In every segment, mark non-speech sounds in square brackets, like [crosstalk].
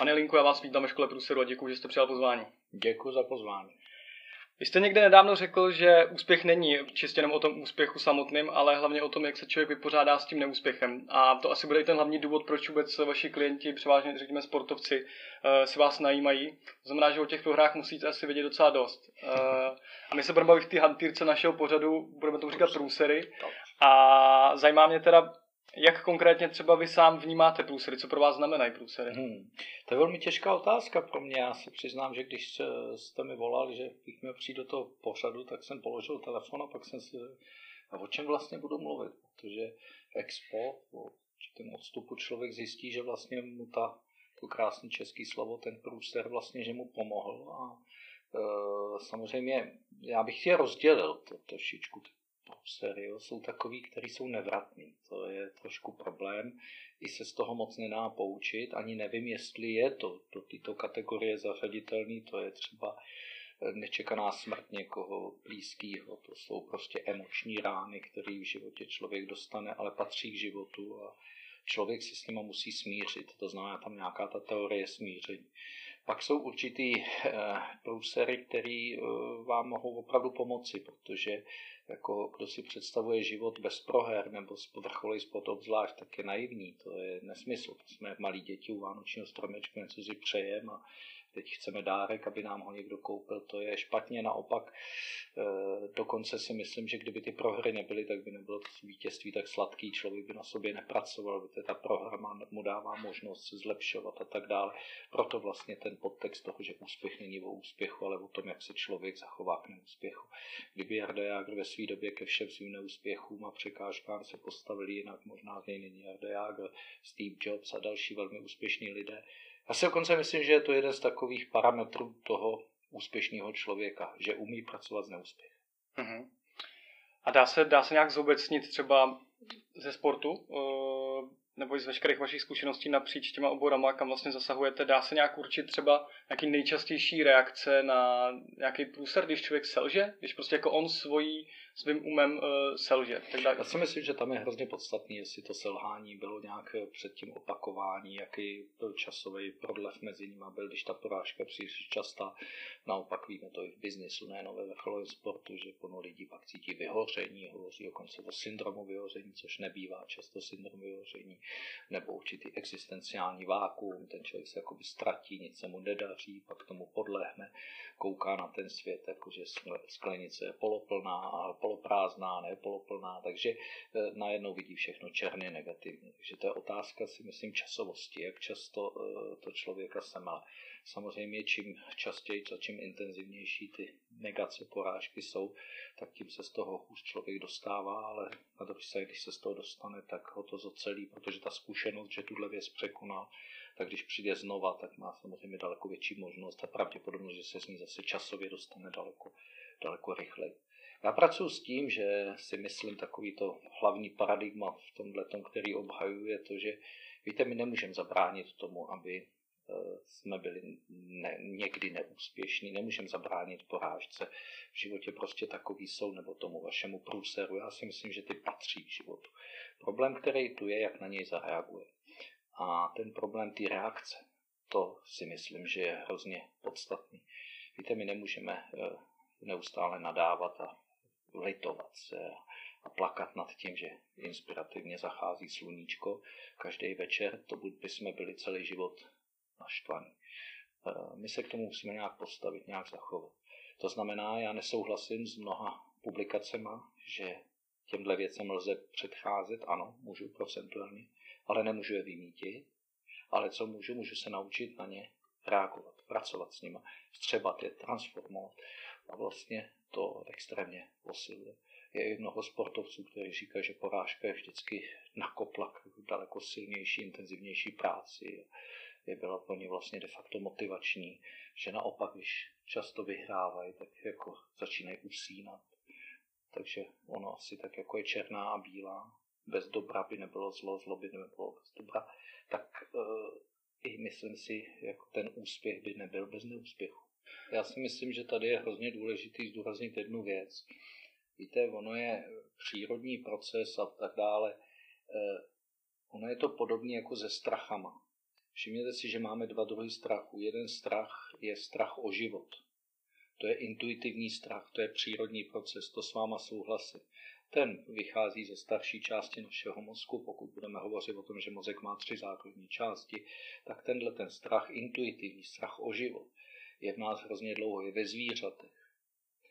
Pane Linku, já vás vítám ve škole průseru a děkuji, že jste přijal pozvání. Děkuji za pozvání. Vy jste někde nedávno řekl, že úspěch není čistě jenom o tom úspěchu samotným, ale hlavně o tom, jak se člověk vypořádá s tím neúspěchem. A to asi bude i ten hlavní důvod, proč vůbec vaši klienti, převážně řekněme sportovci, eh, si vás najímají. To znamená, že o těch prohrách musíte asi vědět docela dost. Eh, a my se budeme bavit v té hantýrce našeho pořadu, budeme tomu říkat průsery. A zajímá mě teda, jak konkrétně třeba vy sám vnímáte průsery? Co pro vás znamenají průsery? Hmm. To je velmi těžká otázka pro mě. Já se přiznám, že když jste mi volal, že bych měl přijít do toho pořadu, tak jsem položil telefon a pak jsem si a o čem vlastně budu mluvit, protože expo, po ten odstupu člověk zjistí, že vlastně mu ta, to krásné český slovo, ten průser vlastně, že mu pomohl a e, samozřejmě já bych je rozdělil trošičku, série jsou takový, který jsou nevratný. To je trošku problém. I se z toho moc nedá poučit. Ani nevím, jestli je to do této kategorie zařaditelný. To je třeba nečekaná smrt někoho blízkého. To jsou prostě emoční rány, které v životě člověk dostane, ale patří k životu a člověk si s nimi musí smířit. To znamená tam nějaká ta teorie smíření. Pak jsou určitý eh, průsery, které eh, vám mohou opravdu pomoci, protože jako kdo si představuje život bez proher nebo s vrcholej spod obzvlášť, tak je naivní, to je nesmysl. Jsme malí děti u Vánočního stromečku, něco si přejem a teď chceme dárek, aby nám ho někdo koupil, to je špatně. Naopak, e, dokonce si myslím, že kdyby ty prohry nebyly, tak by nebylo to vítězství tak sladký, člověk by na sobě nepracoval, protože ta prohra mu dává možnost se zlepšovat a tak dále. Proto vlastně ten podtext toho, že úspěch není o úspěchu, ale o tom, jak se člověk zachová k neúspěchu. Kdyby Jarda Jágr ve své době ke všem svým neúspěchům a překážkám se postavili jinak, možná z něj není Jarda Jágr, Steve Jobs a další velmi úspěšní lidé, já si dokonce myslím, že je to jeden z takových parametrů toho úspěšného člověka, že umí pracovat s neúspěchem. Uh-huh. A dá se, dá se nějak zobecnit třeba ze sportu, eh, nebo i z veškerých vašich zkušeností napříč těma oborama, kam vlastně zasahujete, dá se nějak určit třeba nějaký nejčastější reakce na nějaký průser, když člověk selže, když prostě jako on svojí svým umem uh, selže. Tak dá... Já si myslím, že tam je hrozně podstatný, jestli to selhání bylo nějak před tím opakování, jaký časový prodlev mezi nimi byl, když ta porážka příliš častá. Naopak víme to i v biznisu, nejen ve vrcholovém sportu, že plno lidí pak cítí vyhoření, hovoří dokonce o syndromu vyhoření, což nebývá často syndrom vyhoření, nebo určitý existenciální vákuum, ten člověk se jakoby ztratí, nic se mu nedaří, pak tomu podlehne, kouká na ten svět, jakože sklenice je poloplná a poloprázdná, ne poloplná, takže eh, najednou vidí všechno černě negativně. Takže to je otázka si myslím časovosti, jak často eh, to člověka se má. Samozřejmě čím častěji a čím intenzivnější ty negace, porážky jsou, tak tím se z toho hůř člověk dostává, ale na druhé straně, když se z toho dostane, tak ho to zocelí, protože ta zkušenost, že tuhle věc překonal, tak když přijde znova, tak má samozřejmě daleko větší možnost a pravděpodobnost, že se z ní zase časově dostane daleko, daleko rychleji. Já pracuji s tím, že si myslím takový to hlavní paradigma v tomhle, který obhajuje to, že víte, my nemůžeme zabránit tomu, aby eh, jsme byli ne, někdy neúspěšní, nemůžeme zabránit porážce. V životě prostě takový jsou, nebo tomu vašemu průseru. Já si myslím, že ty patří k životu. Problém, který tu je, jak na něj zareaguje. A ten problém ty reakce, to si myslím, že je hrozně podstatný. Víte, my nemůžeme eh, neustále nadávat a litovat se a plakat nad tím, že inspirativně zachází sluníčko každý večer, to by jsme byli celý život naštvaní. Eh, my se k tomu musíme nějak postavit, nějak zachovat. To znamená, já nesouhlasím s mnoha publikacemi, že těmhle věcem lze předcházet, ano, můžu procentuálně, ale nemůžu je vymítit. Ale co můžu, můžu se naučit na ně reagovat, pracovat s nimi, střebat je, transformovat a vlastně to extrémně posiluje. Je mnoho sportovců, kteří říkají, že porážka je vždycky nakopla k daleko silnější, intenzivnější práci. Je byla pro ně vlastně de facto motivační, že naopak, když často vyhrávají, tak jako začínají usínat. Takže ono asi tak jako je černá a bílá. Bez dobra by nebylo zlo, zlo by nebylo bez dobra. Tak e, i myslím si, jako ten úspěch by nebyl bez neúspěchu. Já si myslím, že tady je hrozně důležitý zdůraznit jednu věc. Víte, ono je přírodní proces a tak dále. Eh, ono je to podobné jako se strachama. Všimněte si, že máme dva druhy strachu. Jeden strach je strach o život. To je intuitivní strach, to je přírodní proces, to s váma souhlasím. Ten vychází ze starší části našeho mozku, pokud budeme hovořit o tom, že mozek má tři základní části, tak tenhle ten strach, intuitivní strach o život, je v nás hrozně dlouho, je ve zvířatech.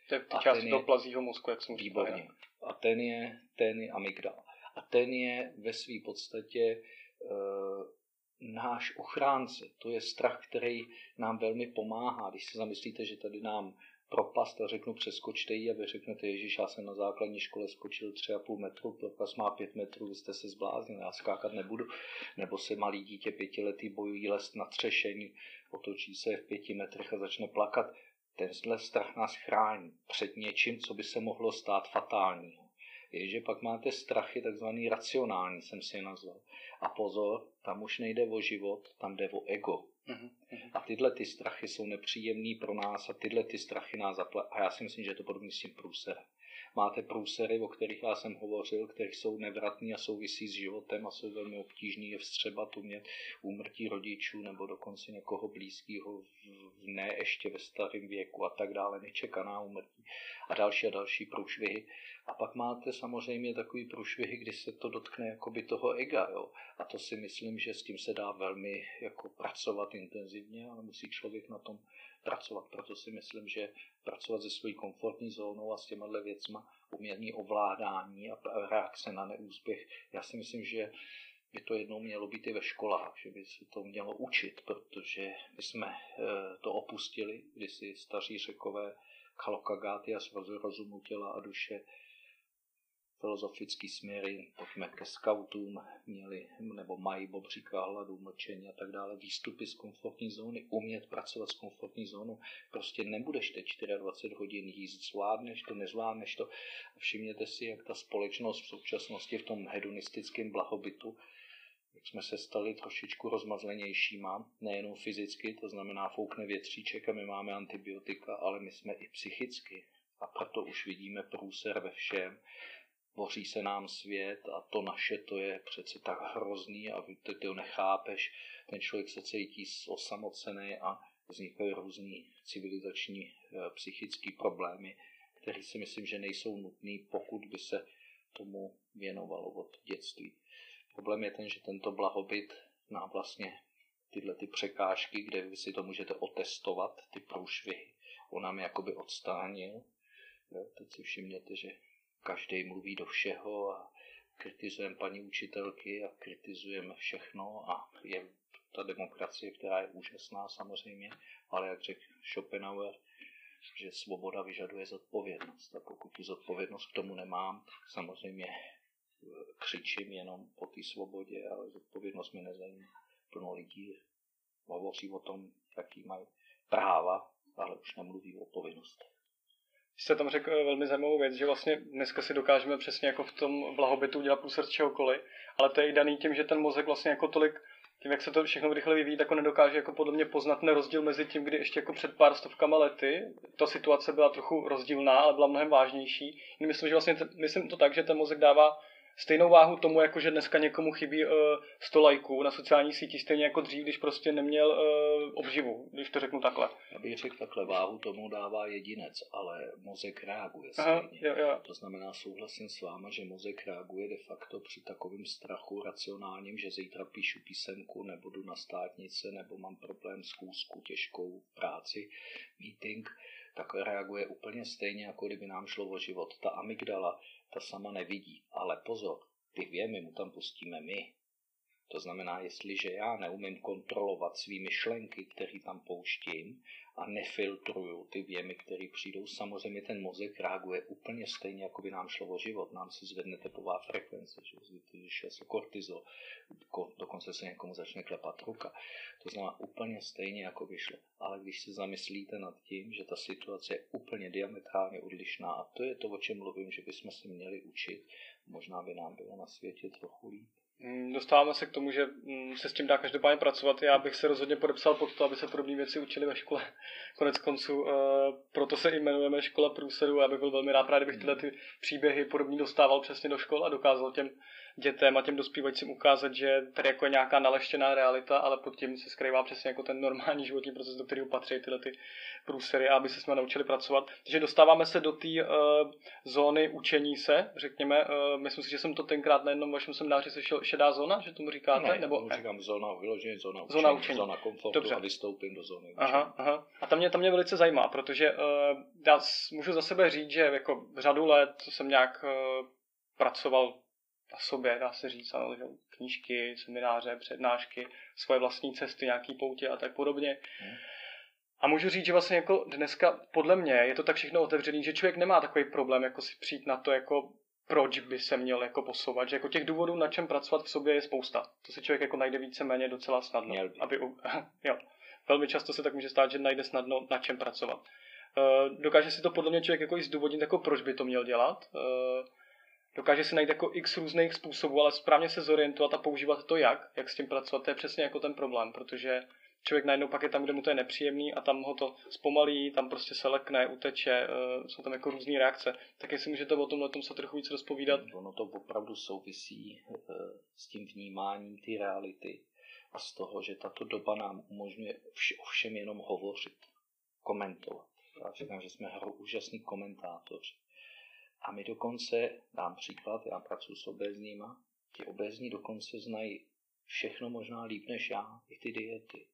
To je část toho plazího mozku, jak jsem Výborně. A ten je, ten je amygdala. A ten je ve své podstatě e, náš ochránce. To je strach, který nám velmi pomáhá. Když si zamyslíte, že tady nám propast a řeknu přeskočte ji a vy řeknete, Ježíš, já jsem na základní škole skočil 3,5 metru, propast má 5 metrů, vy jste se zbláznili, já skákat nebudu. Nebo se malý dítě pětiletý bojují lest na třešení, otočí se v pěti metrech a začne plakat. Tenhle strach nás chrání před něčím, co by se mohlo stát fatálního. že pak máte strachy takzvaný racionální, jsem si je nazval. A pozor, tam už nejde o život, tam jde o ego. Mhm, mhm. A tyhle ty strachy jsou nepříjemný pro nás a tyhle ty strachy nás zaple... A já si myslím, že je to podobně s tím průserem. Máte průsery, o kterých já jsem hovořil, které jsou nevratní a souvisí s životem a jsou velmi obtížný je vstřebat, umět úmrtí rodičů nebo dokonce někoho blízkého v ne ještě ve starém věku a tak dále, nečekaná úmrtí a další a další průšvihy. A pak máte samozřejmě takový průšvihy, kdy se to dotkne jakoby toho ega. Jo? A to si myslím, že s tím se dá velmi jako pracovat intenzivně, ale musí člověk na tom pracovat. Proto si myslím, že pracovat se svojí komfortní zónou a s těma věcma, umění ovládání a reakce na neúspěch, já si myslím, že by to jednou mělo být i ve školách, že by se to mělo učit, protože my jsme eh, to opustili, když si staří řekové Kalokagáty a svazu rozumu těla a duše filozofický směry, pojďme ke skautům, měli, nebo mají bobříka hladu, mlčení a tak dále, výstupy z komfortní zóny, umět pracovat s komfortní zónou. Prostě nebudeš teď 24 hodin jíst, zvládneš to, nezvládneš to. Všimněte si, jak ta společnost v současnosti v tom hedonistickém blahobytu, jak jsme se stali trošičku rozmazlenějšíma, nejenom fyzicky, to znamená foukne větříček a my máme antibiotika, ale my jsme i psychicky. A proto už vidíme průser ve všem boří se nám svět a to naše, to je přece tak hrozný a ty, ty nechápeš, ten člověk se cítí osamocený a vznikají různý civilizační eh, psychické problémy, které si myslím, že nejsou nutné, pokud by se tomu věnovalo od dětství. Problém je ten, že tento blahobyt nám vlastně tyhle ty překážky, kde vy si to můžete otestovat, ty průšvihy, on nám jakoby odstánil. Jo, teď si všimněte, že každý mluví do všeho a kritizujeme paní učitelky a kritizujeme všechno a je ta demokracie, která je úžasná samozřejmě, ale jak řekl Schopenhauer, že svoboda vyžaduje zodpovědnost a pokud tu zodpovědnost k tomu nemám, samozřejmě eh, křičím jenom po té svobodě, ale zodpovědnost mi nezajímá. Plno lidí hovoří o tom, jaký mají práva, ale už nemluví o povinnostech jste tam řekl velmi zajímavou věc, že vlastně dneska si dokážeme přesně jako v tom blahobytu udělat průsad čehokoliv, ale to je i daný tím, že ten mozek vlastně jako tolik tím, jak se to všechno rychle vyvíjí, tak on nedokáže jako podle mě poznat ten rozdíl mezi tím, kdy ještě jako před pár stovkama lety ta situace byla trochu rozdílná, ale byla mnohem vážnější. Myslím, že vlastně, myslím to tak, že ten mozek dává stejnou váhu tomu, jako že dneska někomu chybí uh, 100 lajků na sociální síti, stejně jako dřív, když prostě neměl uh, obživu, když to řeknu takhle. Já bych řekl takhle, váhu tomu dává jedinec, ale mozek reaguje stejně. Aha, jo, jo. To znamená, souhlasím s váma, že mozek reaguje de facto při takovém strachu racionálním, že zítra píšu písemku, nebo jdu na státnice, nebo mám problém s kůzku těžkou práci, meeting, tak reaguje úplně stejně, jako kdyby nám šlo o život. Ta amygdala ta sama nevidí. Ale pozor, ty věmy mu tam pustíme my. To znamená, jestliže já neumím kontrolovat svý myšlenky, které tam pouštím a nefiltruju ty věmy, které přijdou, samozřejmě ten mozek reaguje úplně stejně, jako by nám šlo o život. Nám se zvedne tepová frekvence, že zvýší se kortizol, dokonce se někomu začne klepat ruka. To znamená úplně stejně, jako by šlo. Ale když se zamyslíte nad tím, že ta situace je úplně diametrálně odlišná, a to je to, o čem mluvím, že bychom se měli učit, možná by nám bylo na světě trochu líp. Mm, dostáváme se k tomu, že mm, se s tím dá každopádně pracovat. Já bych se rozhodně podepsal pod to, aby se podobné věci učili ve škole. [laughs] Konec konců, uh, proto se jmenujeme Škola průsedu. Já bych byl velmi rád, kdybych tyhle ty příběhy podobně dostával přesně do škol a dokázal těm dětem a těm dospívajícím ukázat, že tady jako je nějaká naleštěná realita, ale pod tím se skrývá přesně jako ten normální životní proces, do kterého patří tyhle ty průsery, aby se jsme naučili pracovat. Takže dostáváme se do té uh, zóny učení se, řekněme. Uh, myslím si, že jsem to tenkrát na jednom vašem semináři sešel šedá zóna, že tomu říkáte? Ne, nebo ne? říkám zóna vyložení, zóna učení, zóna, učení. zóna komfortu Dobře. a vystoupím do zóny učení. Aha, aha. A tam mě, tam mě velice zajímá, protože uh, já můžu za sebe říct, že jako řadu let jsem nějak uh, pracoval na sobě, dá se říct, ale, že knížky, semináře, přednášky, svoje vlastní cesty, nějaký poutě a tak podobně. Hmm. A můžu říct, že vlastně jako dneska podle mě je to tak všechno otevřený, že člověk nemá takový problém jako si přijít na to, jako proč by se měl jako posouvat, že jako těch důvodů, na čem pracovat v sobě je spousta. To si člověk jako najde víceméně docela snadno. Měl by. Aby, [laughs] jo. Velmi často se tak může stát, že najde snadno na čem pracovat. Uh, dokáže si to podle mě člověk jako i zdůvodnit, jako proč by to měl dělat. Uh, dokáže si najít jako x různých způsobů, ale správně se zorientovat a používat to jak, jak s tím pracovat, to je přesně jako ten problém, protože člověk najednou pak je tam, kde mu to je nepříjemný a tam ho to zpomalí, tam prostě se lekne, uteče, uh, jsou tam jako různé reakce. Tak jestli můžete o tomhle tom se trochu víc rozpovídat? Ono to opravdu souvisí uh, s tím vnímáním té reality a z toho, že tato doba nám umožňuje vš- ovšem jenom hovořit, komentovat. Já říkám, že jsme úžasní komentátoři. A my dokonce, dám příklad, já pracuji s obezníma, ti obezní dokonce znají všechno možná líp než já, i ty diety,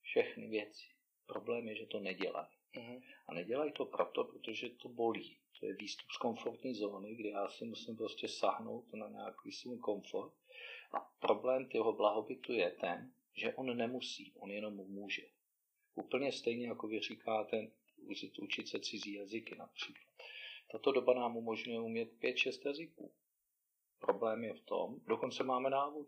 všechny věci. Problém je, že to nedělají. Mm-hmm. A nedělají to proto, protože to bolí. To je výstup z komfortní zóny, kde já si musím prostě sahnout na nějaký svůj komfort. A problém toho blahobytu je ten, že on nemusí, on jenom může. Úplně stejně, jako vy říkáte, učit se cizí jazyky například. Tato doba nám umožňuje umět 5-6 jazyků. Problém je v tom, dokonce máme návod.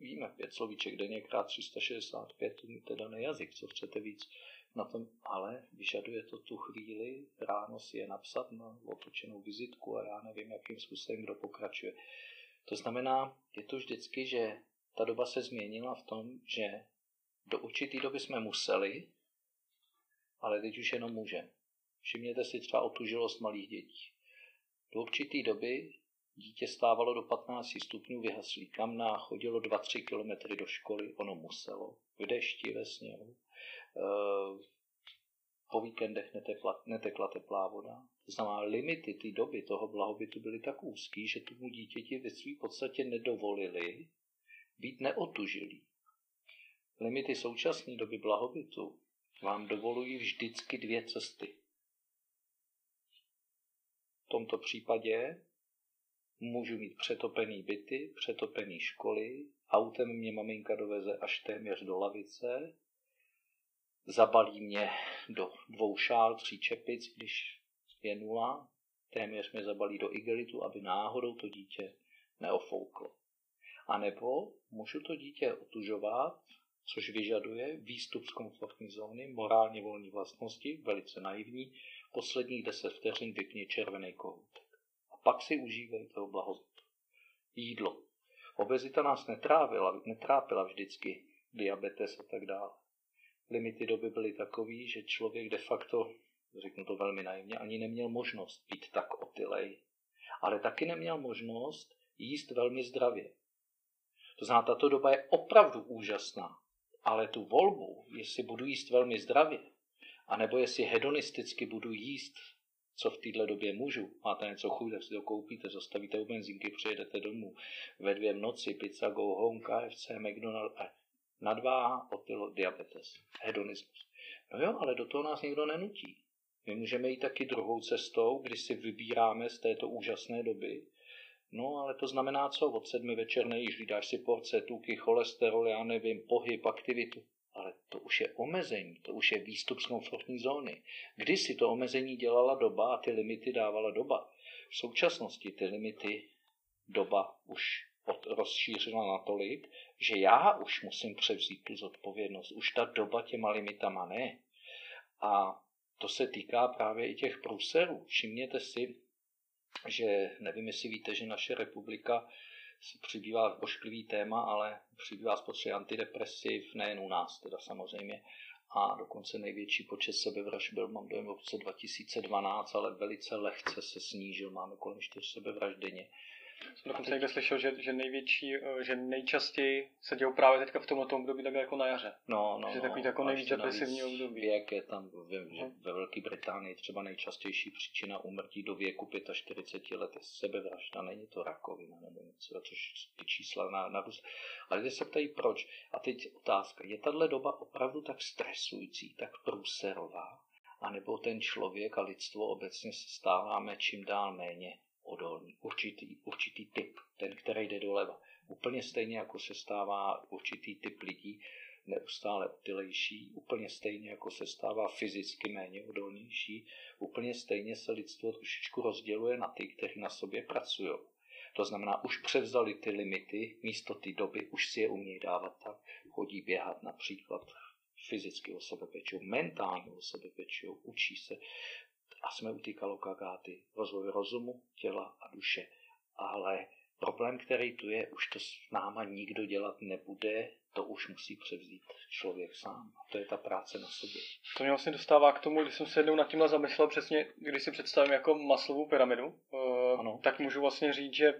Víme, pět slovíček denně krát 365 umíte daný jazyk, co chcete víc na tom, ale vyžaduje to tu chvíli, ráno si je napsat na otočenou vizitku a já nevím, jakým způsobem kdo pokračuje. To znamená, je to vždycky, že ta doba se změnila v tom, že do určitý doby jsme museli, ale teď už jenom můžeme. Všimněte si třeba otužilost malých dětí. Do určité doby dítě stávalo do 15 stupňů vyhaslý kamna, chodilo 2-3 kilometry do školy, ono muselo, v dešti, ve sněhu. Eh, po víkendech netekla, netekla teplá voda. To znamená, limity té doby toho blahobytu byly tak úzký, že tomu dítěti ve své podstatě nedovolili být neotužilý. Limity současné doby blahobytu vám dovolují vždycky dvě cesty tomto případě můžu mít přetopený byty, přetopený školy, autem mě maminka doveze až téměř do lavice, zabalí mě do dvou šál, tří čepic, když je nula, téměř mě zabalí do igelitu, aby náhodou to dítě neofouklo. A nebo můžu to dítě otužovat, což vyžaduje výstup z komfortní zóny, morálně volní vlastnosti, velice naivní, posledních deset vteřin vypni červený kohoutek. A pak si užívej toho blahobytu. Jídlo. Obezita nás netrávila, netrápila vždycky, diabetes a tak dále. Limity doby byly takový, že člověk de facto, řeknu to velmi naivně, ani neměl možnost být tak otylej. Ale taky neměl možnost jíst velmi zdravě. To znamená, tato doba je opravdu úžasná, ale tu volbu, jestli budu jíst velmi zdravě, a nebo jestli hedonisticky budu jíst, co v této době můžu, máte něco chuť, tak si to koupíte, zastavíte u benzinky, přijedete domů ve dvě v noci, pizza, go home, KFC, McDonald's, a nadváha, otylo, diabetes, hedonismus. No jo, ale do toho nás nikdo nenutí. My můžeme jít taky druhou cestou, kdy si vybíráme z této úžasné doby. No, ale to znamená co? Od sedmi večer nejíš, dáš si porce, tuky, cholesterol, já nevím, pohyb, aktivitu. Ale to už je omezení, to už je výstup z komfortní zóny. Kdysi to omezení dělala doba a ty limity dávala doba. V současnosti ty limity doba už rozšířila natolik, že já už musím převzít tu zodpovědnost. Už ta doba těma limitama ne. A to se týká právě i těch průserů. Všimněte si, že nevím, jestli víte, že naše republika přibývá ošklivý téma, ale přibývá spotřeby antidepresiv, nejen u nás teda samozřejmě, a dokonce největší počet sebevražd byl, mám dojem, v roce 2012, ale velice lehce se snížil, máme kolem 4 sebevražd denně. Jsem dokonce někde slyšel, že, že největší, eh, že nejčastěji se dějou právě teďka v tomto období takhle jako na jaře. No, no, že no, takový jako nejvíc depresivní období. Věk je tam ve, no. ve Velké Británii třeba nejčastější příčina umrtí do věku 45 let je sebevražda, není to rakovina nebo něco, což ty čísla na, na Ale lidé se ptají proč. A teď otázka, je tahle doba opravdu tak stresující, tak průserová, anebo ten člověk a lidstvo obecně se stáváme čím dál méně odolný, určitý, určitý typ, ten, který jde doleva. Úplně stejně jako se stává určitý typ lidí neustále utylejší, úplně stejně jako se stává fyzicky méně odolnější, úplně stejně se lidstvo trošičku rozděluje na ty, kteří na sobě pracují. To znamená, už převzali ty limity, místo ty doby, už si je umějí dávat tak, chodí běhat například fyzicky o sebe pečou, mentálně o sebe pečou, učí se a jsme u té kalokagáty, rozvoj rozumu, těla a duše. Ale problém, který tu je, už to s náma nikdo dělat nebude, to už musí převzít člověk sám. A to je ta práce na sobě. To mě vlastně dostává k tomu, když jsem se jednou nad tímhle zamyslel přesně, když si představím jako maslovou pyramidu, eh, ano. tak můžu vlastně říct, že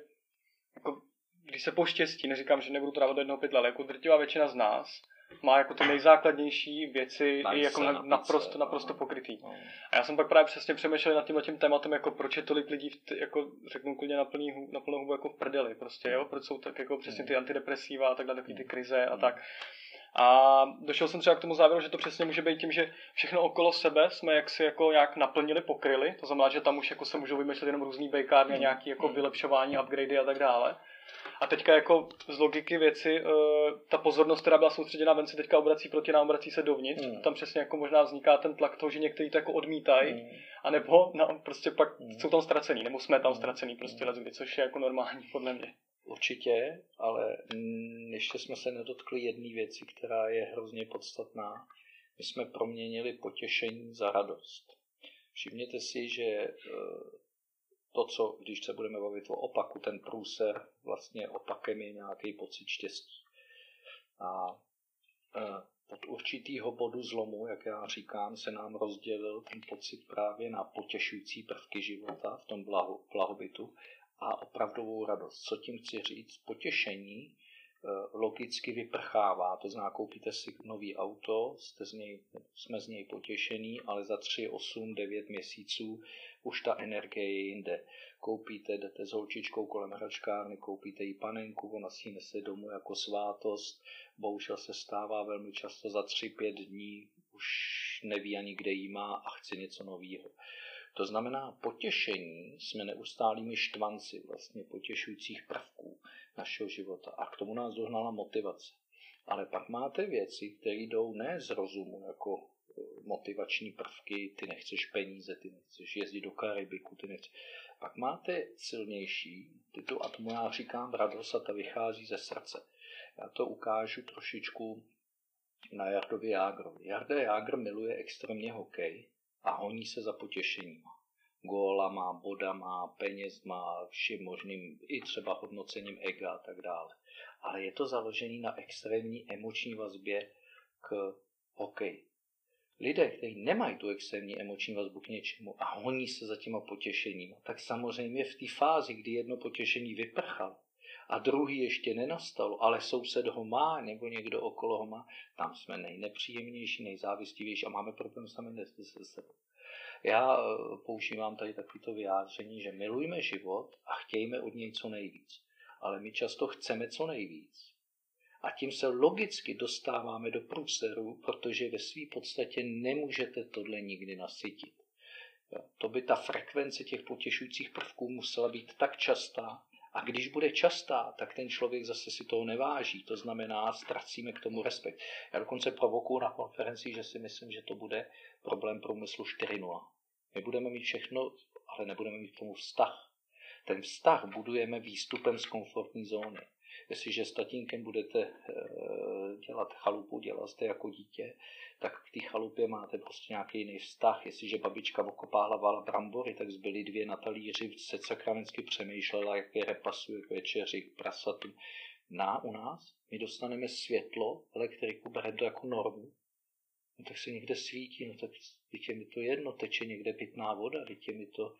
jako, když se poštěstí, neříkám, že nebudu to dávat do jednoho pytle, ale jako drtivá většina z nás má jako ty nejzákladnější věci i jako na, naprosto, naprosto pokrytý. No. A já jsem pak právě přesně přemýšlel nad tímhle tím tématem, jako proč je tolik lidí, v t, jako řeknu klidně na, plný, na plnou hubu jako v prdeli, prostě, jo? proč jsou tak jako přesně ty antidepresiva a takhle, taky ty krize a tak. A došel jsem třeba k tomu závěru, že to přesně může být tím, že všechno okolo sebe jsme jaksi jako nějak naplnili, pokryli. To znamená, že tam už jako se můžou vymýšlet jenom různý bejkárny, mm. nějaký jako vylepšování, upgradey a tak dále. A teďka jako z logiky věci, uh, ta pozornost, která byla soustředěna ven, se teďka obrací proti nám, obrací se dovnitř. Mm. Tam přesně jako možná vzniká ten tlak toho, že někteří to jako odmítají, mm. anebo no, prostě pak mm. jsou tam ztracený, nebo jsme tam ztracený prostě mm. lezby, což je jako normální podle mě. Určitě, ale ještě jsme se nedotkli jedné věci, která je hrozně podstatná. My jsme proměnili potěšení za radost. Všimněte si, že eh, to, co, když se budeme bavit o opaku, ten průser, vlastně opakem je nějaký pocit štěstí. A e, od určitýho bodu zlomu, jak já říkám, se nám rozdělil ten pocit právě na potěšující prvky života v tom blahu, blahobytu a opravdovou radost. Co tím chci říct? Potěšení logicky vyprchává. To znamená, koupíte si nový auto, jste z něj, jsme z něj potěšení, ale za 3, 8, 9 měsíců už ta energie je jinde. Koupíte, jdete s holčičkou kolem hračkárny, koupíte jí panenku, ona si nese domů jako svátost. Bohužel se stává velmi často za tři, pět dní, už neví ani kde jí má a chce něco nového. To znamená, potěšení jsme neustálými štvanci vlastně potěšujících prvků našeho života. A k tomu nás dohnala motivace. Ale pak máte věci, které jdou ne z rozumu, jako motivační prvky, ty nechceš peníze, ty nechceš jezdit do Karibiku, ty nechceš. Pak máte silnější titul a tomu já říkám radost a ta vychází ze srdce. Já to ukážu trošičku na Jardovi Jágrovi. Jarda Jágr miluje extrémně hokej a honí se za potěšením. Gólama, bodama, penězma, vším možným, i třeba hodnocením ega a tak dále. Ale je to založené na extrémní emoční vazbě k hokeji lidé, kteří nemají tu extrémní emoční vazbu k něčemu a honí se za těma potěšením, tak samozřejmě v té fázi, kdy jedno potěšení vyprchalo a druhý ještě nenastalo, ale soused ho má nebo někdo okolo ho má, tam jsme nejnepříjemnější, nejzávistivější a máme problém sami se sebou. Já eh, používám tady takovýto vyjádření, že milujme život a chtějme od něj co nejvíc. Ale my často chceme co nejvíc a tím se logicky dostáváme do průseru, protože ve své podstatě nemůžete tohle nikdy nasytit. To by ta frekvence těch potěšujících prvků musela být tak častá, a když bude častá, tak ten člověk zase si toho neváží. To znamená, ztracíme k tomu respekt. Já dokonce provokuju na konferenci, že si myslím, že to bude problém průmyslu 4.0. My budeme mít všechno, ale nebudeme mít k tomu vztah. Ten vztah budujeme výstupem z komfortní zóny. Jestliže s tatínkem budete eh, dělat chalupu, dělal jste jako dítě, tak k té chalupě máte prostě nějaký jiný vztah. Jestliže babička okopávala brambory, tak zbyly dvě na talíři, se sakramensky přemýšlela, jak je repasuje k večeři, k prasatu. Na u nás? My dostaneme světlo, elektriku, bereme to jako normu, no tak se někde svítí, no tak je mi to jedno, teče někde pitná voda, je mi to,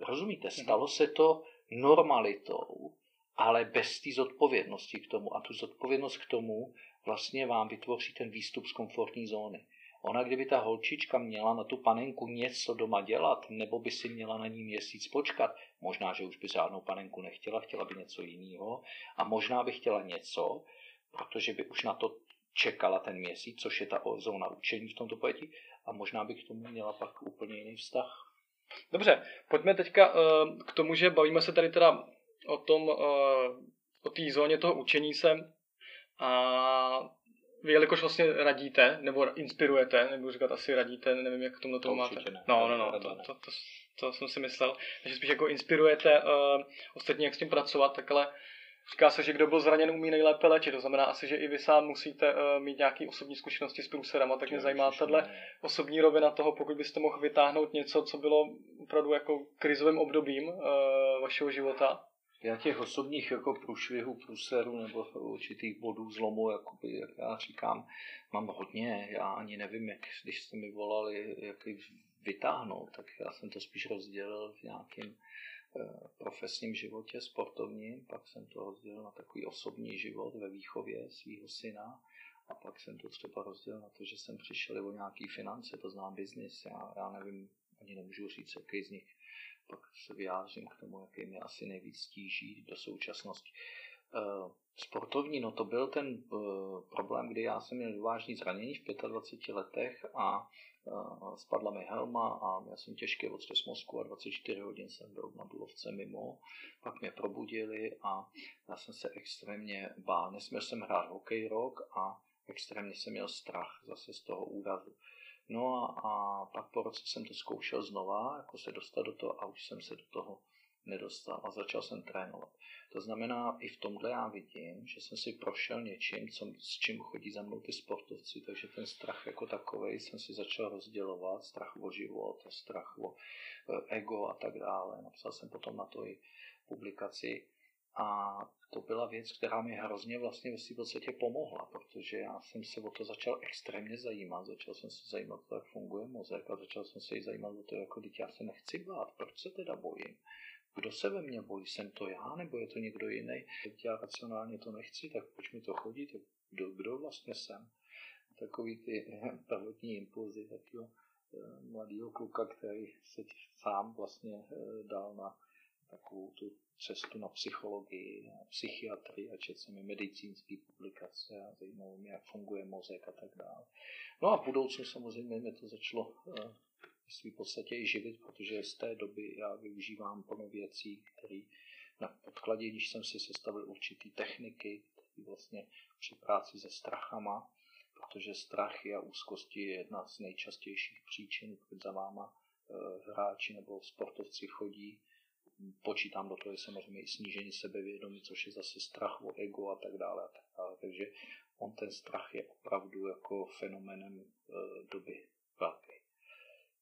rozumíte, stalo se to normalitou, ale bez té zodpovědnosti k tomu. A tu zodpovědnost k tomu vlastně vám vytvoří ten výstup z komfortní zóny. Ona, kdyby ta holčička měla na tu panenku něco doma dělat, nebo by si měla na ní měsíc počkat, možná, že už by žádnou panenku nechtěla, chtěla by něco jiného, a možná by chtěla něco, protože by už na to čekala ten měsíc, což je ta zóna učení v tomto pojetí, a možná by k tomu měla pak úplně jiný vztah. Dobře, pojďme teďka uh, k tomu, že bavíme se tady teda o tom, uh, o té zóně toho učení se a vy jelikož vlastně radíte, nebo inspirujete, nebo říkat asi radíte, nevím, jak k tomu tomu máte. Ne. No, no, no, to, to, to, to, jsem si myslel. Takže spíš jako inspirujete uh, ostatní, jak s tím pracovat, tak ale Říká se, že kdo byl zraněn, umí nejlépe léčit. To znamená asi, že i vy sám musíte uh, mít nějaké osobní zkušenosti s průserama. Tak mě zajímá tahle osobní rovina toho, pokud byste mohl vytáhnout něco, co bylo opravdu jako krizovým obdobím uh, vašeho života. Já těch osobních jako průšvihů, průserů nebo určitých bodů zlomu, jakoby, jak já říkám, mám hodně. Já ani nevím, jak, když jste mi volali, jak vytáhnout, tak já jsem to spíš rozdělil v nějakém Eh, profesním životě, sportovním, pak jsem to rozdělil na takový osobní život ve výchově svého syna. A pak jsem to třeba rozdělil na to, že jsem přišel o nějaký finance, to znám biznis, já, já nevím, ani nemůžu říct, jaký z nich, pak se vyjádřím k tomu, jaký mě asi nejvíc stíží do současnosti. Uh, sportovní, no to byl ten uh, problém, kdy já jsem měl vážný zranění v 25 letech a spadla mi helma a měl jsem těžký otřes mozku a 24 hodin jsem byl na důlovce mimo. Pak mě probudili a já jsem se extrémně bál. Nesměl jsem hrát hokej rok a extrémně jsem měl strach zase z toho úrazu. No a, a pak po roce jsem to zkoušel znova, jako se dostat do toho a už jsem se do toho nedostal a začal jsem trénovat. To znamená, i v tomhle já vidím, že jsem si prošel něčím, co, s čím chodí za mnou ty sportovci, takže ten strach jako takový jsem si začal rozdělovat, strach o život, strach o e, ego a tak dále. Napsal jsem potom na to i publikaci a to byla věc, která mi hrozně vlastně v podstatě pomohla, protože já jsem se o to začal extrémně zajímat. Začal jsem se zajímat to, jak funguje mozek a začal jsem se i zajímat o to, jako teď já se nechci bát, proč se teda bojím. Kdo se ve mně bojí? Jsem to já nebo je to někdo jiný? Teď já racionálně to nechci, tak proč mi to chodí? Tak kdo, kdo vlastně jsem? Takový ty [laughs] prvotní impulzy takového eh, mladého kluka, který se sám vlastně eh, dal na takovou tu cestu na psychologii, na psychiatrii a četl jsem i medicínské publikace a zajímalo mě, jak funguje mozek a tak dále. No a v budoucnu samozřejmě mě to začalo eh, svý podstatě i živit, protože z té doby já využívám plno věcí, které na podkladě, když jsem si sestavil určitý techniky, vlastně při práci se strachama, protože strachy a úzkosti je jedna z nejčastějších příčin, proč za váma eh, hráči nebo sportovci chodí. Počítám do toho, je samozřejmě i snížení sebevědomí, což je zase strach o ego a tak dále. A tak dále. Takže on ten strach je opravdu jako fenomenem e, doby velký.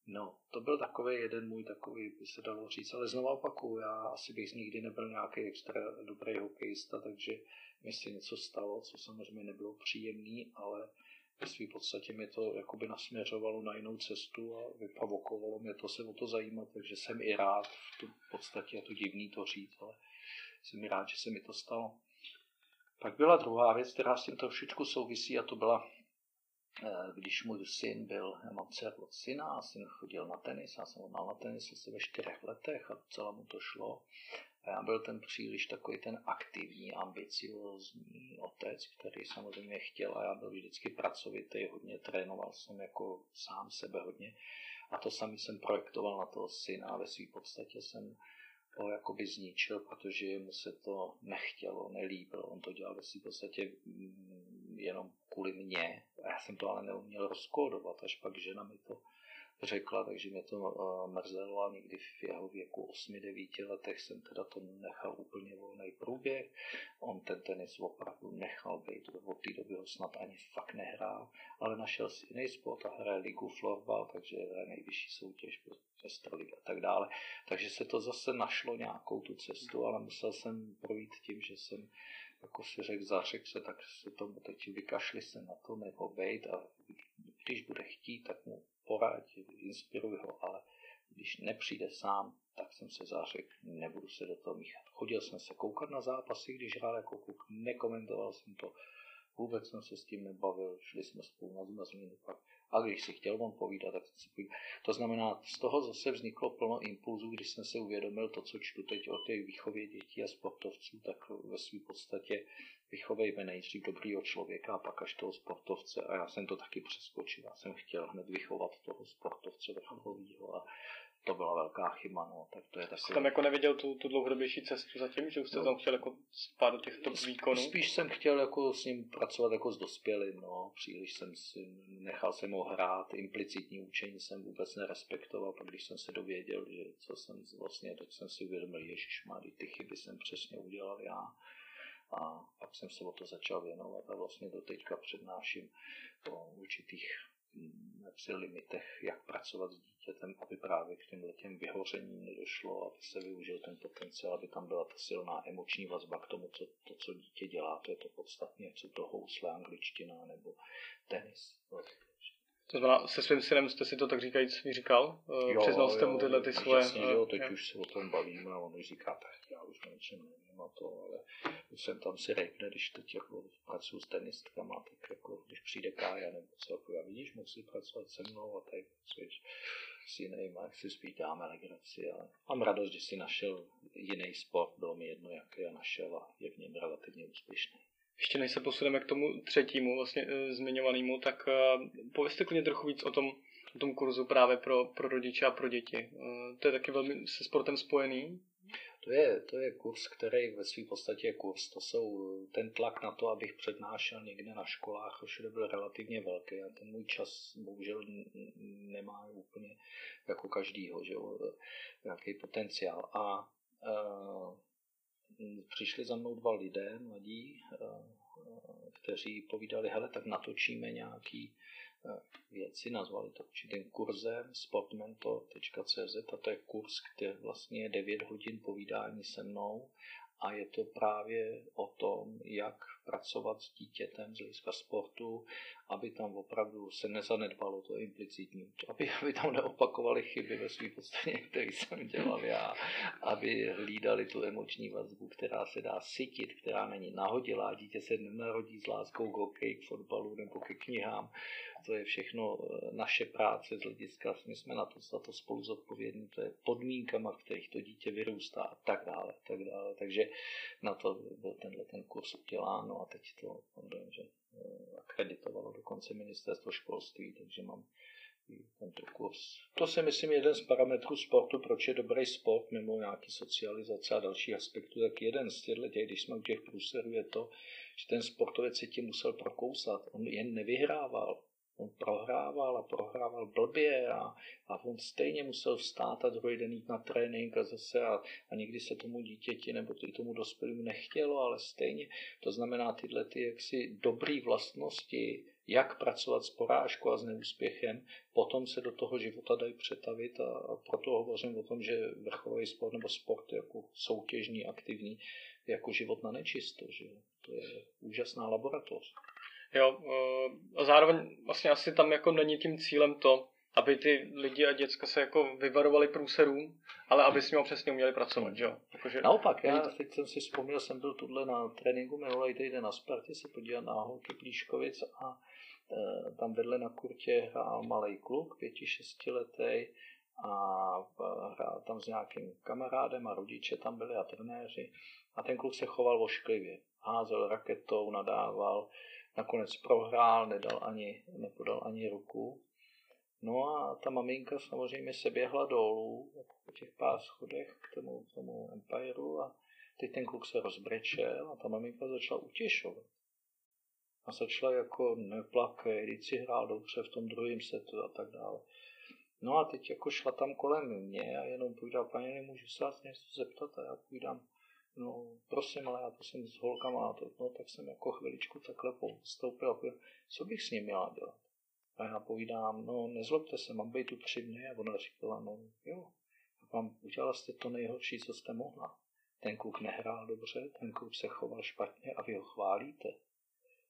No, to byl takový jeden můj takový, by se dalo říct, ale znovu opakuju, já asi bych nikdy nebyl nějaký extra dobrý hokejista, takže mi se něco stalo, co samozřejmě nebylo příjemný, ale ve své podstatě mě to jakoby nasměřovalo na jinou cestu a vyprovokovalo mě to se o to zajímat, takže jsem i rád v tu podstatě, je to divný to říct, ale jsem rád, že se mi to stalo. Pak byla druhá věc, která s tím trošičku souvisí a to byla Eh, když můj syn byl, já mám dceru od syna a syn chodil na tenis, já jsem ho na tenis asi ve čtyřech letech a docela mu to šlo. A já byl ten příliš takový ten aktivní, ambiciozní otec, který samozřejmě chtěl a já byl vždycky pracovitý, hodně trénoval jsem jako sám sebe hodně. A to samý jsem projektoval na toho syna a ve své podstatě jsem ho jakoby zničil, protože mu se to nechtělo, nelíbilo. On to dělal ve své podstatě mm, jenom kvůli mně. Já jsem to ale neuměl rozkódovat, až pak žena mi to řekla, takže mě to uh, mrzelo a někdy v jeho věku 8-9 letech jsem teda to nechal úplně volný průběh. On ten tenis opravdu nechal být, od té doby ho snad ani fakt nehrál, ale našel si jiný sport a hraje ligu florbal, takže je nejvyšší soutěž, Westerliga a tak dále. Takže se to zase našlo nějakou tu cestu, ale musel jsem projít tím, že jsem jako si řekl, zařek se, tak se tomu teď vykašli se na to, nebo bejt a když bude chtít, tak mu poradit, inspiruj ho, ale když nepřijde sám, tak jsem se zařekl, nebudu se do toho míchat. Chodil jsem se koukat na zápasy, když hrál jako kluk, nekomentoval jsem to, vůbec jsem se s tím nebavil, šli jsme spolu na, na pak. A když si chtěl on povídat, tak si povídat. To znamená, z toho zase vzniklo plno impulzů, když jsem si uvědomil to, co čtu teď o té výchově dětí a sportovců, tak ve své podstatě vychovejme nejdřív dobrýho člověka a pak až toho sportovce. A já jsem to taky přeskočil. Já jsem chtěl hned vychovat toho sportovce vrcholového a to byla velká chyba, no, tak to je takový... Jsi tam jako neviděl tu, tu dlouhodobější cestu zatím, že už jste no. tam chtěl jako spát do těchto výkonů? Spíš jsem chtěl jako s ním pracovat jako s dospělým, no, příliš jsem si, nechal jsem ho hrát, implicitní učení jsem vůbec nerespektoval, pak když jsem se dověděl, že co jsem vlastně, tak jsem si uvědomil, ježiš, má ty chyby jsem přesně udělal já. A pak jsem se o to začal věnovat a vlastně do teďka přednáším o určitých při limitech, jak pracovat s dítětem, aby právě k těm těm vyhořením nedošlo, aby se využil ten potenciál, aby tam byla ta silná emoční vazba k tomu, co, to, co dítě dělá, to je to podstatně, co to housle, angličtina nebo tenis. To znamená, se svým synem jste si to tak říkajíc říkal? Eh, jo, Přiznal jste mu tyhle ty svoje... Jasně, jo, teď jo. už se o tom bavíme a on už říká, tak já už něčem nevím a to, ale už jsem tam si řekne, když teď jako pracuji s tenistkama, tak jako když přijde Kája nebo co, jako já vidíš, musí pracovat se mnou a tak pracuješ s jiným a jak si spíš dáme legraci, ale mám radost, že si našel jiný sport, bylo mi jedno, jaký já našel a je v něm relativně úspěšný. Ještě než se posuneme k tomu třetímu vlastně e, zmiňovanému, tak e, povězte klidně trochu víc o tom, o tom kurzu právě pro, pro rodiče a pro děti. E, to je taky velmi se sportem spojený. To je, to je kurz, který ve své podstatě je kurz. To jsou ten tlak na to, abych přednášel někde na školách, všude byl relativně velký a ten můj čas bohužel nemá úplně jako každýho, že jo, nějaký potenciál. A uh, přišli za mnou dva lidé, mladí, eh, eh, kteří povídali, hele, tak natočíme nějaký eh, věci, nazvali to určitým kurzem sportmentor.cz a to je kurz, který vlastně je 9 hodin povídání se mnou. A je to právě o tom, jak pracovat s dítětem z hlediska sportu, aby tam opravdu se nezanedbalo to implicitní, aby, aby tam neopakovali chyby ve svým podstatě, které jsem dělal já, aby hlídali tu emoční vazbu, která se dá sytit, která není nahodilá, dítě se nenarodí s láskou k hokeji, k fotbalu nebo ke knihám, to je všechno eh, naše práce z hlediska, my jsme na to, za to spolu zodpovědní, to je podmínkama, v kterých to dítě vyrůstá a tak dále, tak dále. Takže na to byl tenhle ten kurz udělán, no a teď to, že eh, akreditovalo dokonce ministerstvo školství, takže mám tento kurz. To si myslím jeden z parametrů sportu, proč je dobrý sport mimo nějaký socializace a další aspektů, tak jeden z těchto, když jsme u těch průserů, je to, že ten sportovec si tím musel prokousat. On jen nevyhrával, on prohrával a prohrával blbě a, a on stejně musel vstát a druhý den jít na trénink a zase a, a někdy se tomu dítěti nebo i tomu dospělému nechtělo, ale stejně. To znamená tyhle ty jaksi dobré vlastnosti, jak pracovat s porážkou a s neúspěchem, potom se do toho života dají přetavit a, a proto hovořím o tom, že vrcholový sport nebo sport jako soutěžní, aktivní, jako život na nečisto, že to je úžasná laboratoř. Jo, eh, a zároveň vlastně asi tam jako není tím cílem to, aby ty lidi a děcka se jako vyvarovali průserům, ale aby s ním přesně uměli pracovat, jo? Jakože, Naopak, já teď jsem si vzpomněl, jsem byl tuhle na tréninku minulý týden na Spartě se podívat na holky Plíškovic a e, tam vedle na kurtě hrál malý kluk, pěti, šestiletý a e, hrál tam s nějakým kamarádem a rodiče tam byli a trenéři a ten kluk se choval ošklivě. Házel raketou, nadával, nakonec prohrál, nedal ani, nepodal ani ruku. No a ta maminka samozřejmě se běhla dolů, jako po těch pár schodech k tomu, k tomu Empireu a teď ten kluk se rozbrečel a ta maminka začala utěšovat. A začala jako neplakej, když si hrál dobře v tom druhém setu a tak dále. No a teď jako šla tam kolem mě a jenom povídala, paní, nemůžu se vás něco zeptat a já povídám, no prosím, ale já to jsem s holkama, to, no tak jsem jako chviličku takhle postoupil, a co bych s ním měla dělat? A já povídám, no nezlobte se, mám být upřímný. A ona říkala, no jo, tak vám udělala jste to nejhorší, co jste mohla. Ten kluk nehrál dobře, ten kluk se choval špatně a vy ho chválíte.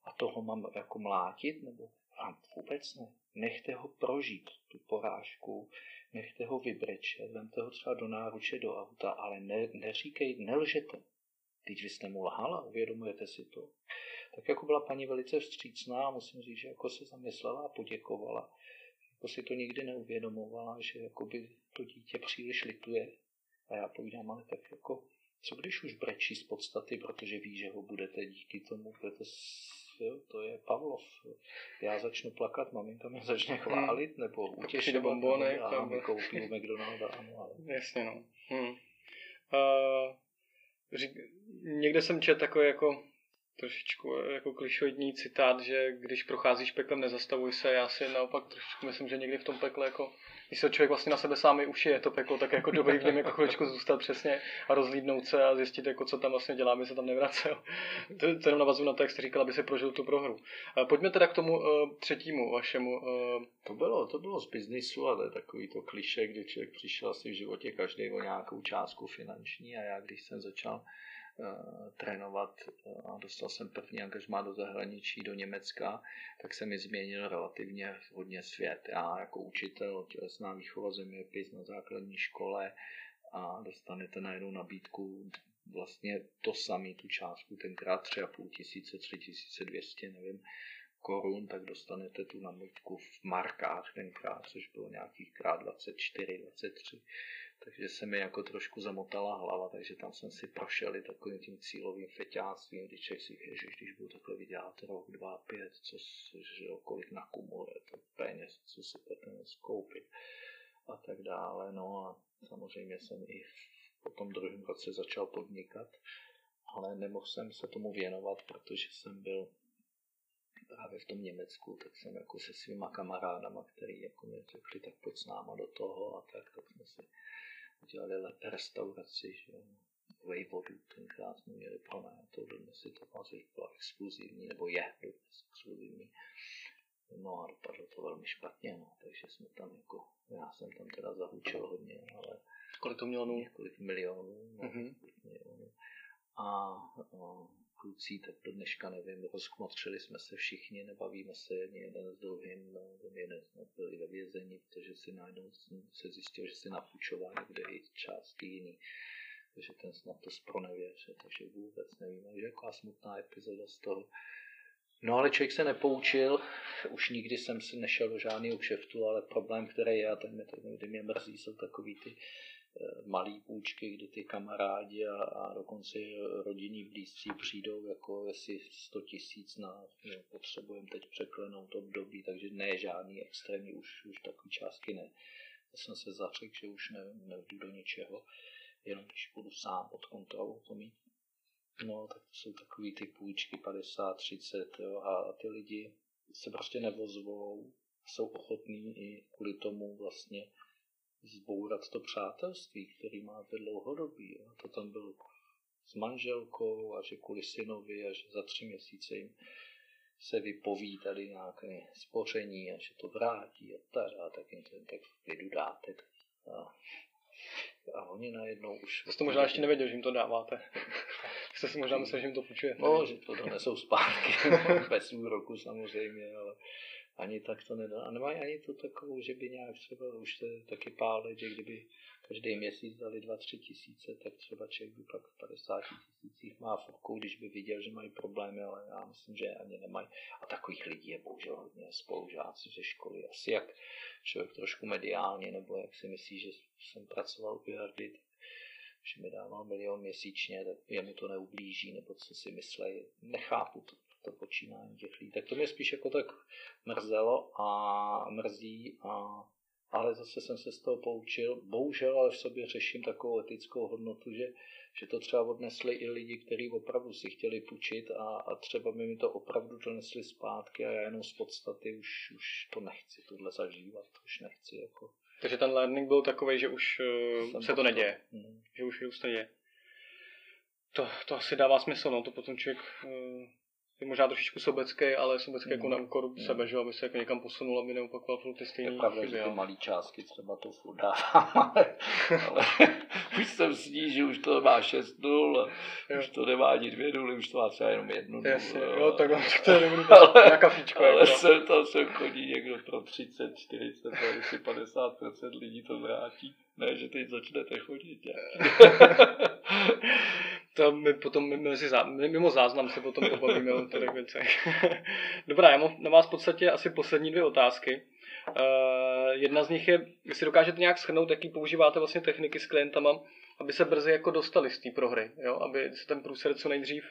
A toho mám jako mlátit, nebo vám vůbec ne. nechte ho prožít tu porážku, nechte ho vybrečet, vemte ho třeba do náruče do auta, ale ne, neříkej, nelžete. Teď vy jste mu lhala, uvědomujete si to. Tak jako byla paní velice vstřícná, musím říct, že jako se zamyslela a poděkovala. Jako si to nikdy neuvědomovala, že jako by to dítě příliš lituje. A já povídám, ale tak jako, co když už brečí z podstaty, protože ví, že ho budete díky tomu, budete jo, to je Pavlov. Já začnu plakat, maminka mě začne hmm. chválit, hmm. nebo utěšit bombony, a mi koupí u McDonalda, ano, ale... Jasně, no. Hmm. Uh, řík, někde jsem četl takový jako trošičku jako klišoidní citát, že když procházíš peklem, nezastavuj se. Já si naopak trošičku myslím, že někdy v tom pekle jako když se člověk vlastně na sebe sám ušije to peklo, tak jako dobrý v něm jako chvíličku zůstat přesně a rozlídnout se a zjistit, jako co tam vlastně dělá, aby se tam nevracel. To, to jenom navazu na to, jak jste říkal, aby se prožil tu prohru. Pojďme teda k tomu uh, třetímu vašemu. Uh... To bylo, to bylo z biznisu, ale takový to kliše, kdy člověk přišel asi v životě každý o nějakou částku finanční a já, když jsem začal Eh, trénovat a dostal jsem první angažmá do zahraničí, do Německa, tak se mi změnil relativně hodně svět. Já jako učitel tělesná výchova zeměpis na základní škole a dostanete najednou nabídku vlastně to samé, tu částku, tenkrát 3,5 tisíce, 3200, nevím, korun, tak dostanete tu nabídku v markách tenkrát, což bylo nějakých krát 24, 23 takže se mi jako trošku zamotala hlava, takže tam jsem si prošel i takovým tím cílovým feťáctvím, když člověk si ježiš, když budu takhle vydělat rok, dva, pět, co, že kolik nakumuluje to peněz, co si potom skoupit a tak dále. No a samozřejmě jsem i po tom druhém roce začal podnikat, ale nemohl jsem se tomu věnovat, protože jsem byl právě v tom Německu, tak jsem jako se svýma kamarádama, který jako mi řekli, tak pojď s náma do toho a tak, tak jsme si udělali restauraci, že Vejvodu, tenkrát jsme měli to dnes si to vlastně bylo exkluzivní, nebo je dodnes exkluzivní. No a dopadlo to velmi špatně, no, takže jsme tam jako, já jsem tam teda zahučil hodně, ale kolik to milionů? Několik milionů, no, mm-hmm. milionů. A, a kluci, tak do dneška nevím, rozkmotřili jsme se všichni, nebavíme se ani jeden s druhým, no, jeden jsme byli ve vězení, protože si najednou se zjistil, že si napůjčoval někde i částky jiný, takže ten snad to spronevěřil, takže vůbec nevíme, že jaká smutná epizoda z toho. No ale člověk se nepoučil, už nikdy jsem si nešel do žádného kšeftu, ale problém, který je, a ten mě, ten mě mrzí, jsou takový ty malý půjčky, kdy ty kamarádi a, a dokonce rodinní blízcí přijdou, jako jestli 100 tisíc na, no, potřebujeme teď překlenout období, takže ne žádný extrémní, už, už takový částky ne. Já jsem se zařekl, že už ne, nevjdu do ničeho, jenom když budu sám pod kontrolou to mít. No, tak to jsou takový ty půjčky 50, 30 jo, a ty lidi se prostě nevozvou, jsou ochotní i kvůli tomu vlastně zbourat to přátelství, který máte dlouhodobý. Jo. To tam bylo s manželkou a že kvůli synovi a že za tři měsíce jim se vypoví tady nějaké spoření a že to vrátí a tak a tak jim ten tak v klidu dáte. A, a oni najednou už... Jste to možná ještě nevěděl, že jim to dáváte. [laughs] Jste si možná myslel, že jim to půjčujete. No, že to donesou zpátky, [laughs] bez úroku samozřejmě, ale ani tak to nedá. A nemají ani to takovou, že by nějak třeba, už je taky pále, že kdyby každý měsíc dali 2-3 tisíce, tak třeba člověk by pak v 50 tisících má furku, když by viděl, že mají problémy, ale já myslím, že ani nemají. A takových lidí je bohužel hodně spolužáci ze školy. Asi jak člověk trošku mediálně, nebo jak si myslí, že jsem pracoval u Jardy, že mi dával milion měsíčně, tak jemu to neublíží, nebo co si myslí. Nechápu to to počínání těch lidí. Tak to mě spíš jako tak mrzelo a mrzí, a, ale zase jsem se z toho poučil. Bohužel ale v sobě řeším takovou etickou hodnotu, že, že to třeba odnesli i lidi, kteří opravdu si chtěli půjčit a, a třeba by mi to opravdu donesli zpátky a já jenom z podstaty už, už to nechci tohle zažívat, už nechci jako. Takže ten learning byl takový, že už uh, se to neděje. Hmm. Že už, už to děje. To, to asi dává smysl, no, to potom člověk uh, je možná trošičku sobecký, ale sobecký mm. jako na úkor mm. sebe, že aby se jako někam posunul, aby neopakoval furt ty stejné Je pravda, chyby, že ty malé částky třeba to furt dávám, [laughs] ale, ale [laughs] už jsem snížil, už to má 6 nul, už to nemá ani dvě nuly, už to má třeba jenom jednu nulu. Jasně, jo, jo tak, to nebudu [laughs] ale, na kafičko. Ale jako. jsem tam sem chodí někdo pro 30, 40, 50% lidí to vrátí. Ne, že teď začnete chodit. To my potom mezi mimo záznam se potom pobavíme o těch věcech. [laughs] Dobrá, já mám na vás v podstatě asi poslední dvě otázky. Uh, jedna z nich je, jestli dokážete nějak schrnout, jaký používáte vlastně techniky s klientama, aby se brzy jako dostali z té prohry, jo? aby se ten průser co nejdřív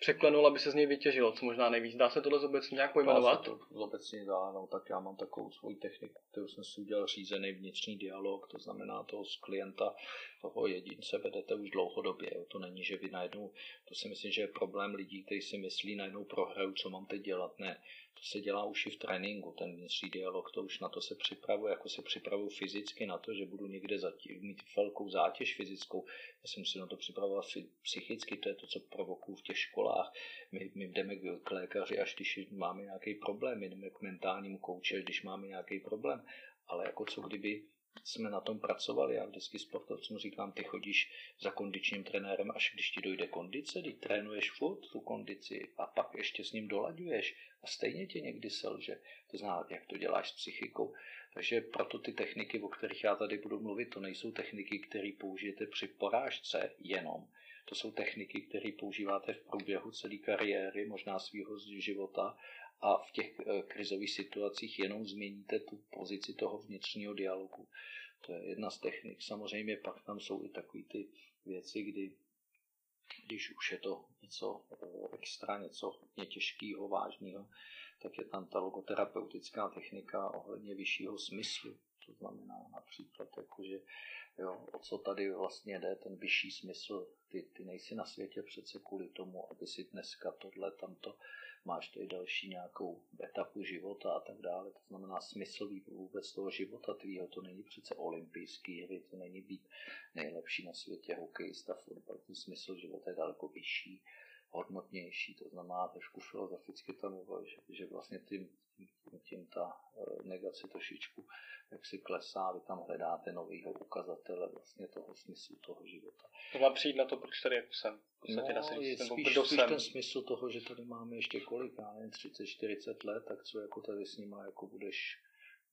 překlenul, aby se z něj vytěžilo, co možná nejvíc. Dá se tohle zobecně nějak pojmenovat? Dá se to zobecně dá, no, tak já mám takovou svoji techniku, kterou jsem si udělal řízený vnitřní dialog, to znamená toho z klienta, toho jedince vedete už dlouhodobě. Jo. To není, že vy najednou, to si myslím, že je problém lidí, kteří si myslí najednou prohraju, co mám teď dělat. Ne, to se dělá už i v tréninku, ten vnitřní dialog, to už na to se připravuje, jako se připravuju fyzicky na to, že budu někde zatím, mít velkou zátěž fyzickou. Já si musím na to připravovat psychicky, to je to, co provokuju v těch školách. My, my jdeme k lékaři, až když máme nějaký problém, my jdeme k mentálnímu kouči, když máme nějaký problém. Ale jako co kdyby jsme na tom pracovali. Já vždycky sportovcům říkám, ty chodíš za kondičním trenérem, až když ti dojde kondice, ty trénuješ furt tu kondici a pak ještě s ním dolaďuješ a stejně tě někdy selže. To znamená, jak to děláš s psychikou. Takže proto ty techniky, o kterých já tady budu mluvit, to nejsou techniky, které použijete při porážce jenom. To jsou techniky, které používáte v průběhu celé kariéry, možná svého života a v těch eh, krizových situacích jenom změníte tu pozici toho vnitřního dialogu. To je jedna z technik. Samozřejmě pak tam jsou i takové ty věci, kdy když už je to něco eh, extra, něco hodně těžkého, vážného, tak je tam ta logoterapeutická technika ohledně vyššího smyslu. To znamená například, jakože, jo, o co tady vlastně jde, ten vyšší smysl. Ty, ty nejsi na světě přece kvůli tomu, aby si dneska tohle, tamto máš tady další nějakou etapu života a tak dále. To znamená smysl vůbec toho života tvýho. To není přece olympijský hry, to není být nejlepší na světě hokejista, fotbal. Ten smysl života je daleko vyšší, hodnotnější. To znamená trošku filozoficky tam uvaž, že vlastně tím, tím, tím ta eh, negace trošičku jak si klesá, vy tam hledáte novýho ukazatele vlastně toho smyslu toho života. To má přijít na to, proč tady jako jsem. no, je spíš, spíš ten smysl toho, že tady máme ještě kolik, já nevím, 30-40 let, tak co jako tady s nima jako budeš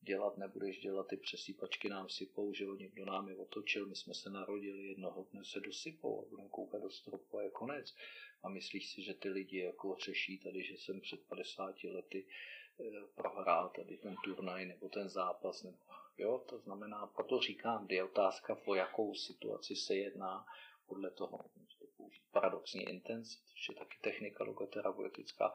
dělat, nebudeš dělat, ty přesýpačky nám sypou, že někdo nám je otočil, my jsme se narodili, jednoho dne se dosypou a budeme koukat do stropu a je konec. A myslíš si, že ty lidi jako řeší tady, že jsem před 50 lety prohrál tady ten turnaj nebo ten zápas. Nebo, jo, to znamená, proto říkám, je otázka, o jakou situaci se jedná, podle toho můžete použít paradoxní intenzit, což je taky technika logoterapeutická,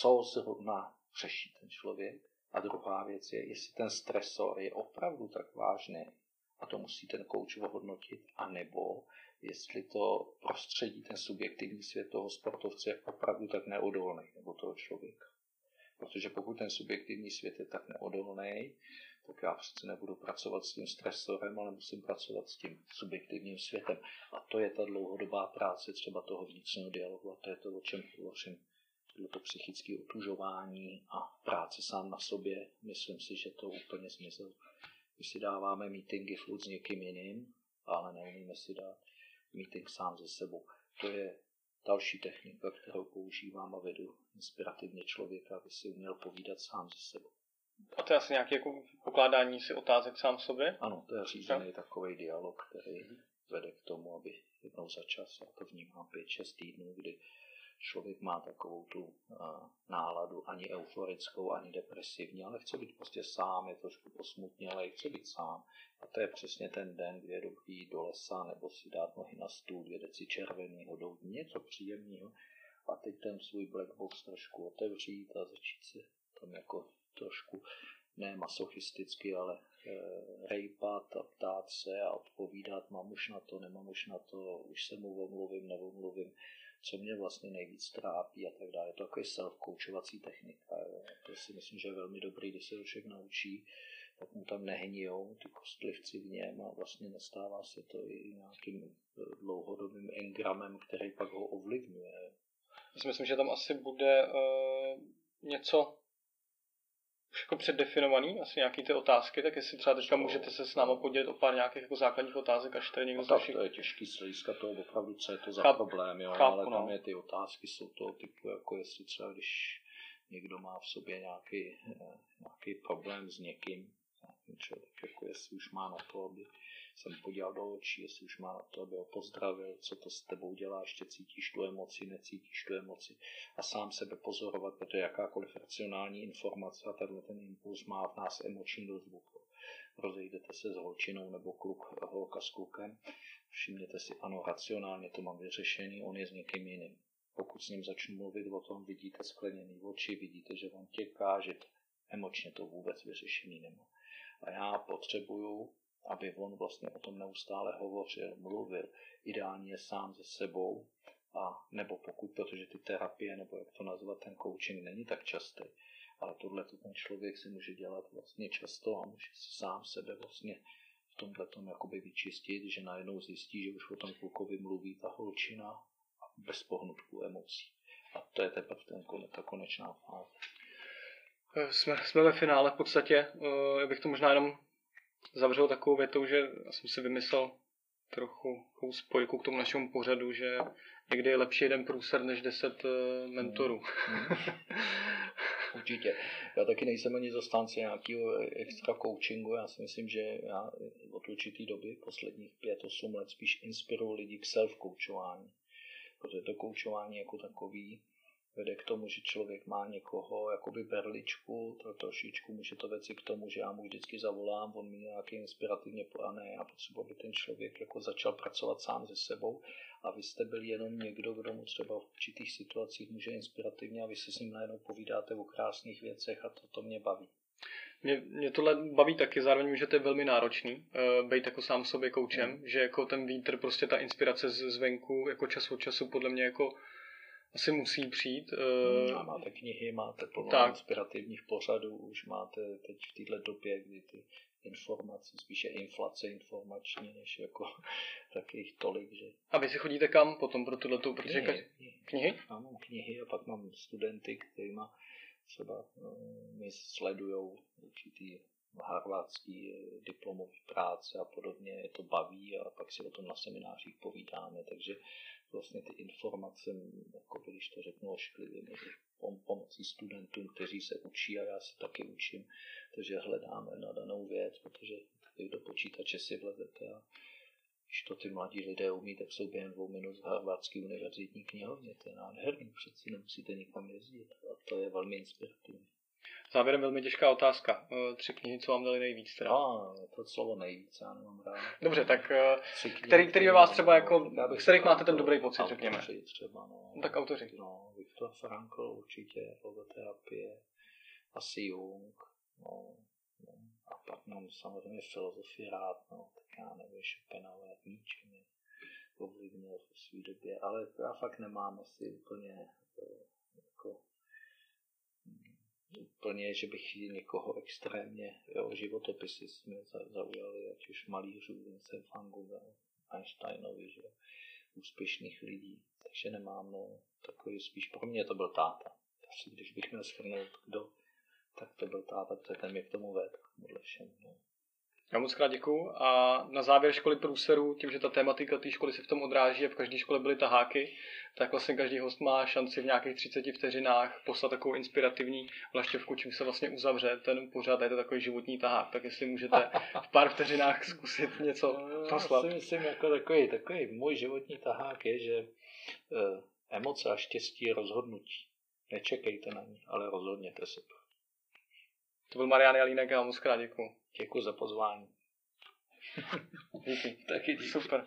co zrovna řeší ten člověk. A druhá věc je, jestli ten stresor je opravdu tak vážný, a to musí ten kouč ohodnotit, anebo jestli to prostředí, ten subjektivní svět toho sportovce je opravdu tak neodolný, nebo toho člověka. Protože pokud ten subjektivní svět je tak neodolný, tak já přece nebudu pracovat s tím stresorem, ale musím pracovat s tím subjektivním světem. A to je ta dlouhodobá práce třeba toho vnitřního dialogu a to je to, o čem hovořím. to psychické otužování a práce sám na sobě, myslím si, že to úplně zmizelo. My si dáváme meetingy furt s někým jiným, ale neumíme si dát meeting sám ze sebou. To je další technika, kterou používám a vedu inspirativně člověka, aby si uměl povídat sám ze sebou. A to je asi nějaké jako pokládání si otázek sám sobě? Ano, to je řízený no. takový dialog, který vede k tomu, aby jednou za čas, já to vnímám 5-6 týdnů, kdy člověk má takovou tu uh, náladu ani euforickou, ani depresivní, ale chce být prostě sám, je trošku posmutnělej, chce být sám. A to je přesně ten den, kdy je dobrý do lesa nebo si dát nohy na stůl, dvě deci červeného doutí, něco příjemného. A teď ten svůj black box trošku otevřít a začít se tam jako trošku ne masochisticky, ale e, rejpat a ptát se a odpovídat, mám už na to, nemám už na to, už se mu omluvím, neomluvím co mě vlastně nejvíc trápí a tak dále. Je to takový self-coachovací technika. Jo. To si myslím, že je velmi dobrý, když se to člověk naučí, tak mu tam nehnijou ty kostlivci v něm a vlastně nestává se to i nějakým dlouhodobým engramem, který pak ho ovlivňuje. Já si myslím, že tam asi bude uh, něco už jako předdefinovaný, asi nějaký ty otázky, tak jestli třeba teďka můžete se s námi podělit o pár nějakých jako základních otázek, až tady někdo no, tak to je těžký z hlediska toho opravdu, co je to za Cháp, problém, jo, chápu, ale tam no. je ty otázky jsou toho typu, jako jestli třeba když někdo má v sobě nějaký, eh, nějaký problém s někým, člověk, jako jestli už má na to, aby jsem podíval do očí, jestli už má na to, aby ho pozdravil, co to s tebou dělá, ještě cítíš tu emoci, necítíš tu emoci a sám sebe pozorovat, protože jakákoliv racionální informace a tenhle ten impuls má v nás emoční dozvuk. Rozejdete se s holčinou nebo kluk, holka s klukem, všimněte si, ano, racionálně to mám vyřešený, on je s někým jiným. Pokud s ním začnu mluvit o tom, vidíte skleněný oči, vidíte, že on těká, že emočně to vůbec vyřešený nemá. A já potřebuju aby on vlastně o tom neustále hovořil, mluvil, ideálně sám se sebou, a nebo pokud, protože ty terapie, nebo jak to nazvat, ten coaching není tak častý, ale tohle ten člověk si může dělat vlastně často a může si sám sebe vlastně v tomhle tom jakoby vyčistit, že najednou zjistí, že už o tom klukovi mluví ta holčina bez pohnutku emocí. A to je teprve ten, ta konečná fáze. Jsme, jsme ve finále v podstatě. Já bych to možná jenom zavřel takovou větou, že jsem si vymyslel trochu spojku k tomu našemu pořadu, že někdy je lepší jeden průser než deset uh, mentorů. Mm. [laughs] Určitě. Já taky nejsem ani zastánce nějakého extra coachingu. Já si myslím, že já od určitý doby, posledních 5-8 let, spíš inspiruju lidi k self-coachování. Protože to koučování jako takový vede k tomu, že člověk má někoho jakoby berličku, to trošičku může to věci k tomu, že já mu vždycky zavolám, on mi nějaký inspirativně plane, já potřebuji, aby ten člověk jako začal pracovat sám se sebou a vy jste byl jenom někdo, kdo mu třeba v určitých situacích může inspirativně a vy se s ním najednou povídáte o krásných věcech a to, to mě baví. Mě, mě tohle baví taky, zároveň že to je velmi náročný, uh, být jako sám sobě koučem, mm. že jako ten vítr, prostě ta inspirace z, zvenku, jako čas od času podle mě jako asi musí přijít. Uh, a máte knihy, máte plno tak. inspirativních pořadů, už máte teď v této době, kdy ty informace, spíše inflace informační, než jako [laughs] takových tolik, že... A vy si chodíte kam potom pro tohleto? Protože knihy, knihy. knihy? Já mám knihy a pak mám studenty, kterýma třeba uh, mi sledujou určitý harvardský eh, diplomový práce a podobně, je to baví a pak si o tom na seminářích povídáme, takže vlastně ty informace, jako když to řeknu ošklivě, mezi pomocí studentům, kteří se učí a já se taky učím, takže hledáme na danou věc, protože vy do počítače si vlezete a když to ty mladí lidé umí, tak jsou během dvou minut v Harvardské univerzitní knihovně. To je nádherný, přeci nemusíte nikam jezdit a to je velmi inspirativní. Závěrem velmi těžká otázka. Eh, tři knihy, co vám dali nejvíc? Teda? A, to slovo nejvíc, já nemám rád. Dobře, tak eh, knihy, který, který vás třeba jako, z kterých máte ten dobrý pocit, řekněme? třeba, no. Tak autoři. No, Viktor Frankl určitě, logoterapie, asi Jung, no, no. A pak mám samozřejmě filozofii rád, no, tak já nevím, Schopenhauer, Nietzsche mě ovlivnil v své době, ale já fakt nemám asi úplně eh, jako úplně, že bych někoho extrémně, jo, životopisy jsme zaujali, ať už malířů, Vincent van Gogh, Einsteinovi, že úspěšných lidí. Takže nemám, no, takový spíš pro mě to byl táta. Asi když bych měl schrnout, kdo, tak to byl táta, protože ten mě k tomu vedl, všem, no. Já moc krát děkuju a na závěr školy průseru, tím, že ta tematika té školy se v tom odráží a v každé škole byly taháky, tak vlastně každý host má šanci v nějakých 30 vteřinách poslat takovou inspirativní vlaštěvku, čím se vlastně uzavře ten pořad, je to takový životní tahák, tak jestli můžete v pár vteřinách zkusit něco poslat. Já si myslím, jako takový, takový můj životní tahák je, že uh, emoce a štěstí rozhodnutí. Nečekejte na ně, ale rozhodněte se. To byl Marian Jalínek a moc krát děkuju. Děkuji za pozvání. [laughs] Díky. Taky díky. Super.